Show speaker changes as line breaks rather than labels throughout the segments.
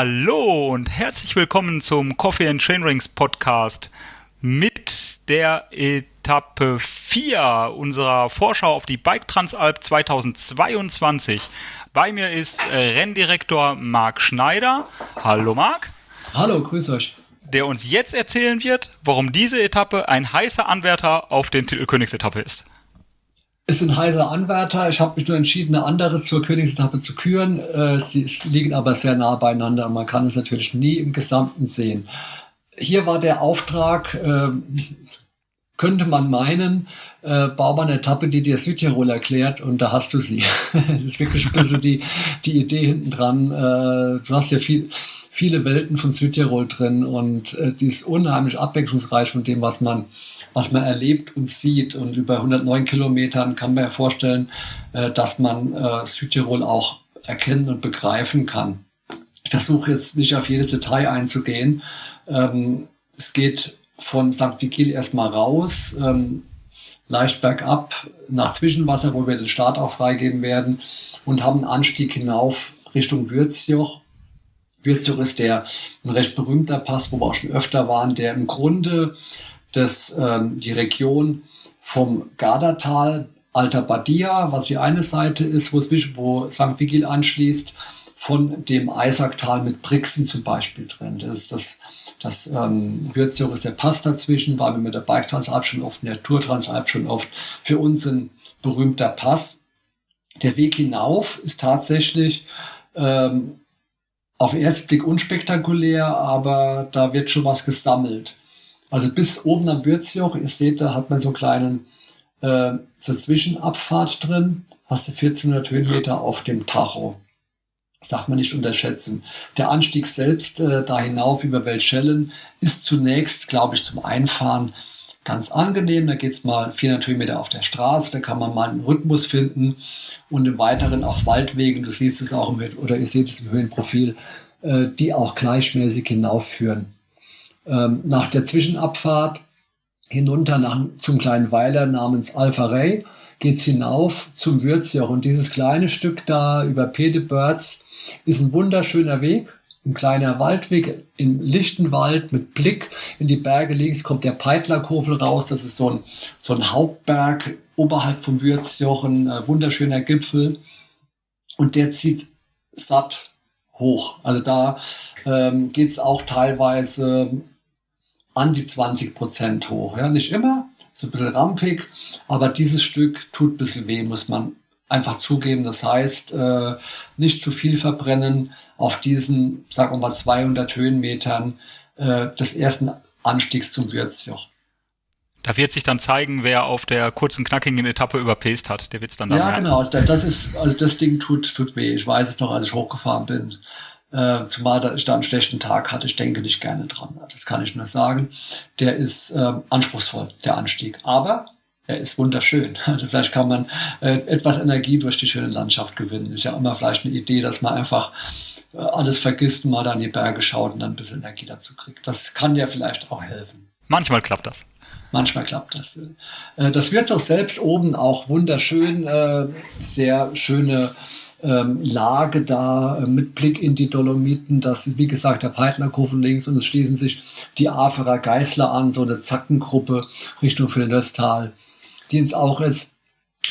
Hallo und herzlich willkommen zum Coffee and Chainrings Podcast mit der Etappe 4 unserer Vorschau auf die Bike Transalp 2022. Bei mir ist Renndirektor Marc Schneider. Hallo Marc.
Hallo, grüß euch.
Der uns jetzt erzählen wird, warum diese Etappe ein heißer Anwärter auf den Titel Königsetappe ist
ist ein heißer Anwärter. Ich habe mich nur entschieden, eine andere zur Königsetappe zu küren. Äh, sie liegen aber sehr nah beieinander. Man kann es natürlich nie im Gesamten sehen. Hier war der Auftrag, äh, könnte man meinen, äh, bau mal eine Etappe, die dir Südtirol erklärt und da hast du sie. das ist wirklich ein bisschen die, die Idee hinten dran. Äh, du hast ja viel, viele Welten von Südtirol drin und äh, die ist unheimlich abwechslungsreich von dem, was man was man erlebt und sieht. Und über 109 Kilometern kann man ja vorstellen, äh, dass man äh, Südtirol auch erkennen und begreifen kann. Ich versuche jetzt nicht auf jedes Detail einzugehen. Ähm, es geht von St. Vigil erstmal raus, ähm, leicht bergab nach Zwischenwasser, wo wir den Start auch freigeben werden und haben einen Anstieg hinauf Richtung Würzjoch. Würzjoch ist der ein recht berühmter Pass, wo wir auch schon öfter waren, der im Grunde dass ähm, die Region vom Gardatal, Alta Badia, was die eine Seite ist, wo, es, wo St. Vigil anschließt, von dem Eisacktal mit Brixen zum Beispiel trennt. Das ist das, das ähm, Würzjoch ist der Pass dazwischen, war wir mit der Bike Transalp schon oft, mit der Tour Transalp schon oft. Für uns ein berühmter Pass. Der Weg hinauf ist tatsächlich ähm, auf den ersten Blick unspektakulär, aber da wird schon was gesammelt. Also bis oben am Würzjoch, ihr seht, da hat man so einen kleinen äh, so Zwischenabfahrt drin, hast du 1400 Höhenmeter auf dem Tacho. Das darf man nicht unterschätzen. Der Anstieg selbst äh, da hinauf über Weltschellen ist zunächst, glaube ich, zum Einfahren ganz angenehm. Da geht es mal 400 Höhenmeter auf der Straße, da kann man mal einen Rhythmus finden und im Weiteren auf Waldwegen, du siehst es auch im, oder ihr seht es im Höhenprofil, äh, die auch gleichmäßig hinaufführen ähm, nach der Zwischenabfahrt hinunter nach, zum kleinen Weiler namens Alpha Ray geht's hinauf zum Würzjoch. Und dieses kleine Stück da über Pedebirds ist ein wunderschöner Weg, ein kleiner Waldweg im lichten Wald mit Blick in die Berge. Links kommt der Peitlerkofel raus. Das ist so ein, so ein Hauptberg oberhalb vom Würzjoch, ein äh, wunderschöner Gipfel. Und der zieht satt hoch. Also da ähm, geht es auch teilweise an die 20 Prozent hoch. Ja, nicht immer, so ein bisschen rampig, aber dieses Stück tut ein bisschen weh, muss man einfach zugeben. Das heißt, äh, nicht zu viel verbrennen auf diesen, sagen wir mal, 200 Höhenmetern äh, des ersten Anstiegs zum Würzjoch.
Da wird sich dann zeigen, wer auf der kurzen, knackigen Etappe überpaced hat. Der wird es dann, dann
Ja, merken. genau. Das ist, also das Ding tut, tut weh. Ich weiß es noch, als ich hochgefahren bin. Äh, zumal ich da einen schlechten Tag hatte, ich denke nicht gerne dran. Das kann ich nur sagen. Der ist äh, anspruchsvoll, der Anstieg. Aber er ist wunderschön. Also vielleicht kann man äh, etwas Energie durch die schöne Landschaft gewinnen. Ist ja immer vielleicht eine Idee, dass man einfach äh, alles vergisst und mal da in die Berge schaut und dann ein bisschen Energie dazu kriegt. Das kann ja vielleicht auch helfen.
Manchmal klappt das.
Manchmal klappt das. Äh, das wird auch selbst oben auch wunderschön, äh, sehr schöne ähm, Lage da äh, mit Blick in die Dolomiten. Das ist, wie gesagt, der Peitlerkofen links und es schließen sich die Aferer Geißler an, so eine Zackengruppe Richtung Villeneuve-Tal, die uns auch jetzt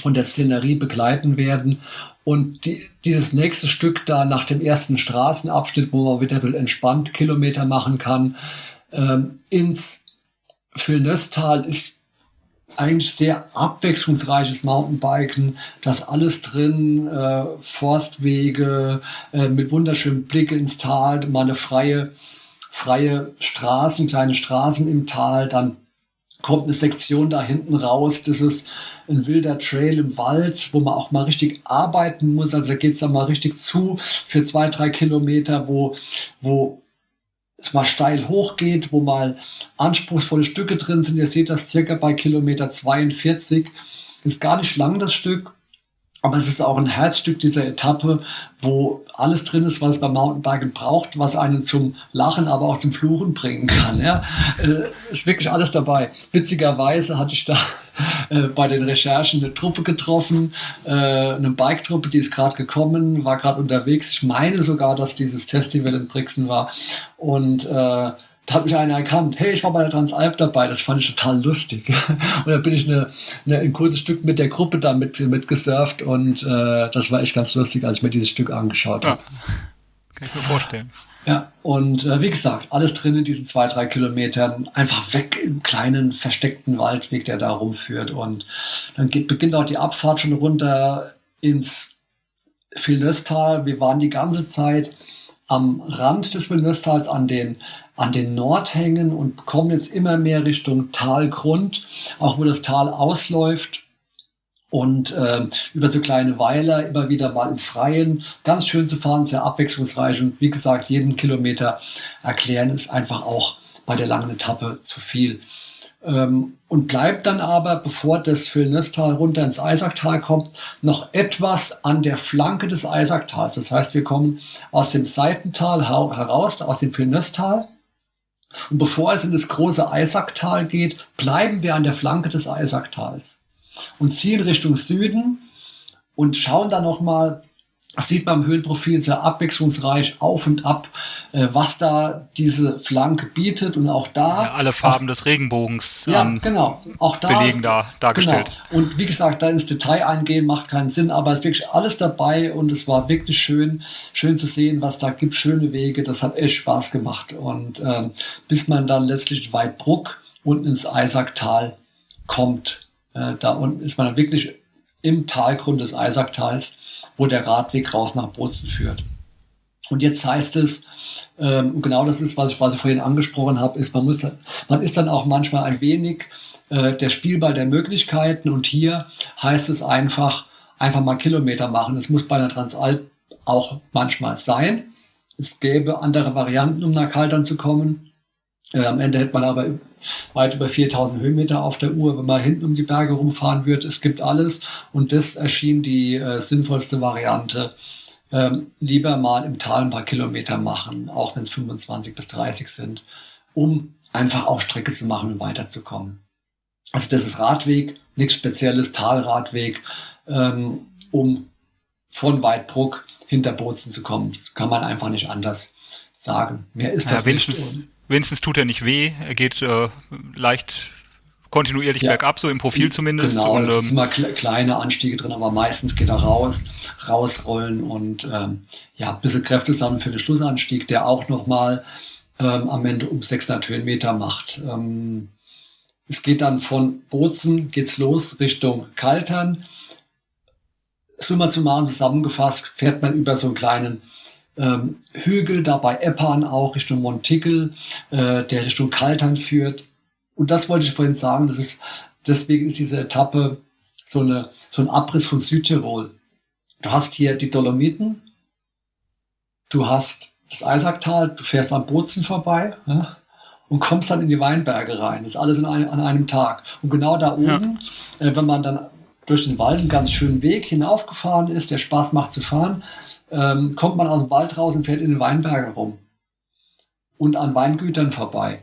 von der Szenerie begleiten werden. Und die, dieses nächste Stück da nach dem ersten Straßenabschnitt, wo man wieder entspannt Kilometer machen kann, ähm, ins Villeneuve-Tal ist eigentlich sehr abwechslungsreiches Mountainbiken, das alles drin, äh, Forstwege äh, mit wunderschönem Blick ins Tal, mal eine freie, freie Straßen, kleine Straßen im Tal, dann kommt eine Sektion da hinten raus, das ist ein wilder Trail im Wald, wo man auch mal richtig arbeiten muss, also da geht's dann mal richtig zu für zwei, drei Kilometer, wo, wo es mal steil hochgeht, wo mal anspruchsvolle Stücke drin sind. Ihr seht das circa bei Kilometer 42. Ist gar nicht lang, das Stück. Aber es ist auch ein Herzstück dieser Etappe, wo alles drin ist, was es beim Mountainbiken braucht, was einen zum Lachen, aber auch zum Fluchen bringen kann. Ja? Äh, ist wirklich alles dabei. Witzigerweise hatte ich da äh, bei den Recherchen eine Truppe getroffen, äh, eine Bike-Truppe, die ist gerade gekommen, war gerade unterwegs. Ich meine sogar, dass dieses Festival in Brixen war. Und äh, da hat mich einer erkannt, hey, ich war bei der Transalp dabei, das fand ich total lustig. und dann bin ich eine, eine, ein kurzes Stück mit der Gruppe da mit, mit gesurft und äh, das war echt ganz lustig, als ich mir dieses Stück angeschaut habe. Ja,
kann ich mir vorstellen.
Ja, und äh, wie gesagt, alles drin in diesen zwei, drei Kilometern, einfach weg im kleinen, versteckten Waldweg, der da rumführt. Und dann geht, beginnt auch die Abfahrt schon runter ins Vilnöstal. Wir waren die ganze Zeit am Rand des Vilnöstals an den an den Nordhängen und kommen jetzt immer mehr Richtung Talgrund, auch wo das Tal ausläuft und äh, über so kleine Weiler immer wieder mal im Freien. Ganz schön zu fahren, sehr abwechslungsreich und wie gesagt, jeden Kilometer erklären ist einfach auch bei der langen Etappe zu viel. Ähm, und bleibt dann aber, bevor das Vilnestal runter ins Eisacktal kommt, noch etwas an der Flanke des Eisacktals. Das heißt, wir kommen aus dem Seitental heraus, aus dem Vilnestal und bevor es in das große Eisacktal geht, bleiben wir an der Flanke des Eisacktals und ziehen Richtung Süden und schauen dann nochmal das sieht man im Höhenprofil sehr abwechslungsreich auf und ab, äh, was da diese Flanke bietet und auch da.
Ja, alle Farben auch, des Regenbogens.
Ja, genau. Auch da.
Belegen da, dargestellt.
Genau. Und wie gesagt, da ins Detail eingehen macht keinen Sinn, aber es ist wirklich alles dabei und es war wirklich schön, schön zu sehen, was da gibt, schöne Wege. Das hat echt Spaß gemacht. Und ähm, bis man dann letztlich Weidbruck unten ins Eisacktal kommt, äh, da unten ist man dann wirklich im Talgrund des Eisacktals wo der Radweg raus nach Bozen führt. Und jetzt heißt es, ähm, genau das ist, was ich quasi vorhin angesprochen habe, ist, man muss, man ist dann auch manchmal ein wenig äh, der Spielball der Möglichkeiten und hier heißt es einfach, einfach mal Kilometer machen. Es muss bei einer Transalp auch manchmal sein. Es gäbe andere Varianten, um nach Kaltern zu kommen. Äh, am Ende hätte man aber weit über 4000 Höhenmeter auf der Uhr, wenn man hinten um die Berge rumfahren wird. Es gibt alles und das erschien die äh, sinnvollste Variante. Ähm, lieber mal im Tal ein paar Kilometer machen, auch wenn es 25 bis 30 sind, um einfach auch Strecke zu machen und weiterzukommen. Also das ist Radweg, nichts Spezielles, Talradweg, ähm, um von Weidbruck hinter Bozen zu kommen. Das kann man einfach nicht anders sagen. Mehr ist das
ja, wenigstens, nicht. Wenigstens tut er nicht weh. Er geht äh, leicht kontinuierlich ja. bergab, so im Profil zumindest.
Genau, und, es ähm, sind immer kleine Anstiege drin, aber meistens geht er raus, rausrollen und ähm, ja, ein bisschen Kräfte sammeln für den Schlussanstieg, der auch nochmal ähm, am Ende um 600 Höhenmeter macht. Ähm, es geht dann von Bozen, geht's los Richtung Kaltern. Summa summarum zusammengefasst, fährt man über so einen kleinen ähm, Hügel, dabei Eppan auch Richtung Montickel, äh, der Richtung Kaltern führt. Und das wollte ich vorhin sagen, das ist, deswegen ist diese Etappe so, eine, so ein Abriss von Südtirol. Du hast hier die Dolomiten, du hast das Eisacktal, du fährst am Bozen vorbei ja, und kommst dann in die Weinberge rein. Das ist alles ein, an einem Tag. Und genau da oben, ja. äh, wenn man dann durch den Wald einen ganz schönen Weg hinaufgefahren ist, der Spaß macht zu fahren, ähm, kommt man aus dem Wald raus und fährt in den Weinbergen rum und an Weingütern vorbei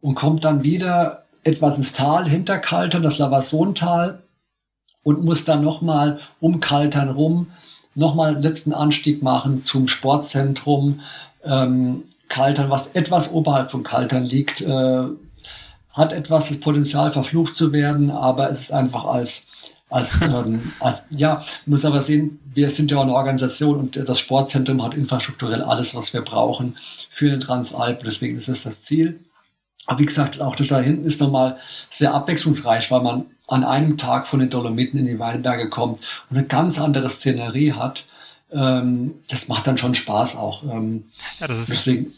und kommt dann wieder etwas ins Tal hinter Kaltern, das Lavasontal und muss dann nochmal um Kaltern rum nochmal letzten Anstieg machen zum Sportzentrum ähm, Kaltern, was etwas oberhalb von Kaltern liegt, äh, hat etwas das Potenzial verflucht zu werden, aber es ist einfach als als, ähm, als ja, muss aber sehen, wir sind ja eine Organisation und das Sportzentrum hat infrastrukturell alles, was wir brauchen für den Transalp. Deswegen ist es das Ziel. Aber wie gesagt, auch das da hinten ist nochmal sehr abwechslungsreich, weil man an einem Tag von den Dolomiten in die Weinberge kommt und eine ganz andere Szenerie hat. Ähm, das macht dann schon Spaß auch. Ähm,
ja, das ist deswegen,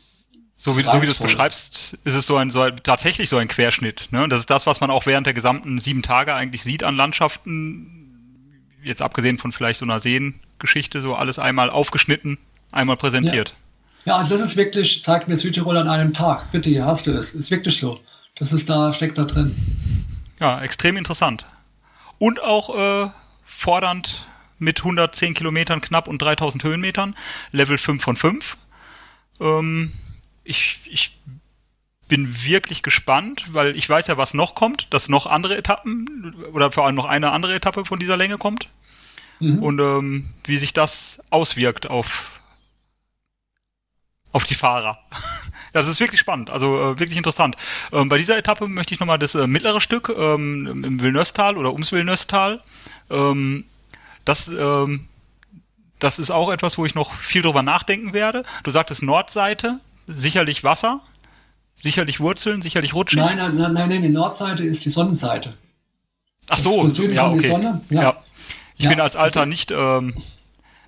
so wie, so wie du es beschreibst, ist es so ein, so ein, tatsächlich so ein Querschnitt. Ne? Das ist das, was man auch während der gesamten sieben Tage eigentlich sieht an Landschaften. Jetzt abgesehen von vielleicht so einer Seengeschichte, so alles einmal aufgeschnitten, einmal präsentiert.
Ja. ja, also das ist wirklich, zeigt mir Südtirol an einem Tag. Bitte, hier hast du es. Ist wirklich so. Das ist da, steckt da drin.
Ja, extrem interessant. Und auch äh, fordernd mit 110 Kilometern knapp und 3000 Höhenmetern. Level 5 von 5. Ähm, ich, ich bin wirklich gespannt, weil ich weiß ja, was noch kommt, dass noch andere Etappen oder vor allem noch eine andere Etappe von dieser Länge kommt. Mhm. Und ähm, wie sich das auswirkt auf, auf die Fahrer. Ja, das ist wirklich spannend, also äh, wirklich interessant. Ähm, bei dieser Etappe möchte ich nochmal das äh, mittlere Stück ähm, im Villeneuve-Tal oder ums Villeneuve-Tal. Ähm, das, ähm, das ist auch etwas, wo ich noch viel drüber nachdenken werde. Du sagtest Nordseite, sicherlich Wasser, sicherlich Wurzeln, sicherlich rutschig.
Nein, nein, nein, nein, nein die Nordseite ist die Sonnenseite.
Ach so, ja, okay. Ja. ja. Ich ja. bin als alter nicht ähm,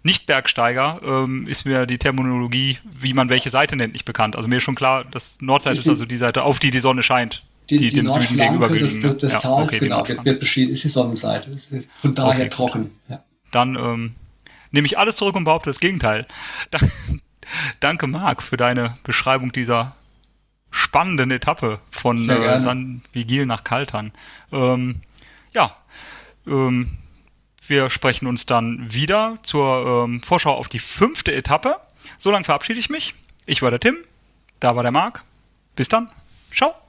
nicht-Bergsteiger ähm, ist mir die Terminologie, wie man welche Seite nennt, nicht bekannt. Also mir ist schon klar, dass Nordseite ist, ist also die Seite, auf die die Sonne scheint.
Die, die, die dem Süden gegenüber des, des, des ja, Tals, okay, genau, wird, wird beschieden, ist die Sonnenseite. Ist von daher okay, trocken. Ja.
Dann ähm, nehme ich alles zurück und behaupte das Gegenteil. Danke, Marc, für deine Beschreibung dieser spannenden Etappe von äh, San Vigil nach Kaltern. Ähm, ja, ähm, wir sprechen uns dann wieder zur ähm, Vorschau auf die fünfte Etappe. So lange verabschiede ich mich. Ich war der Tim, da war der Marc. Bis dann. Ciao.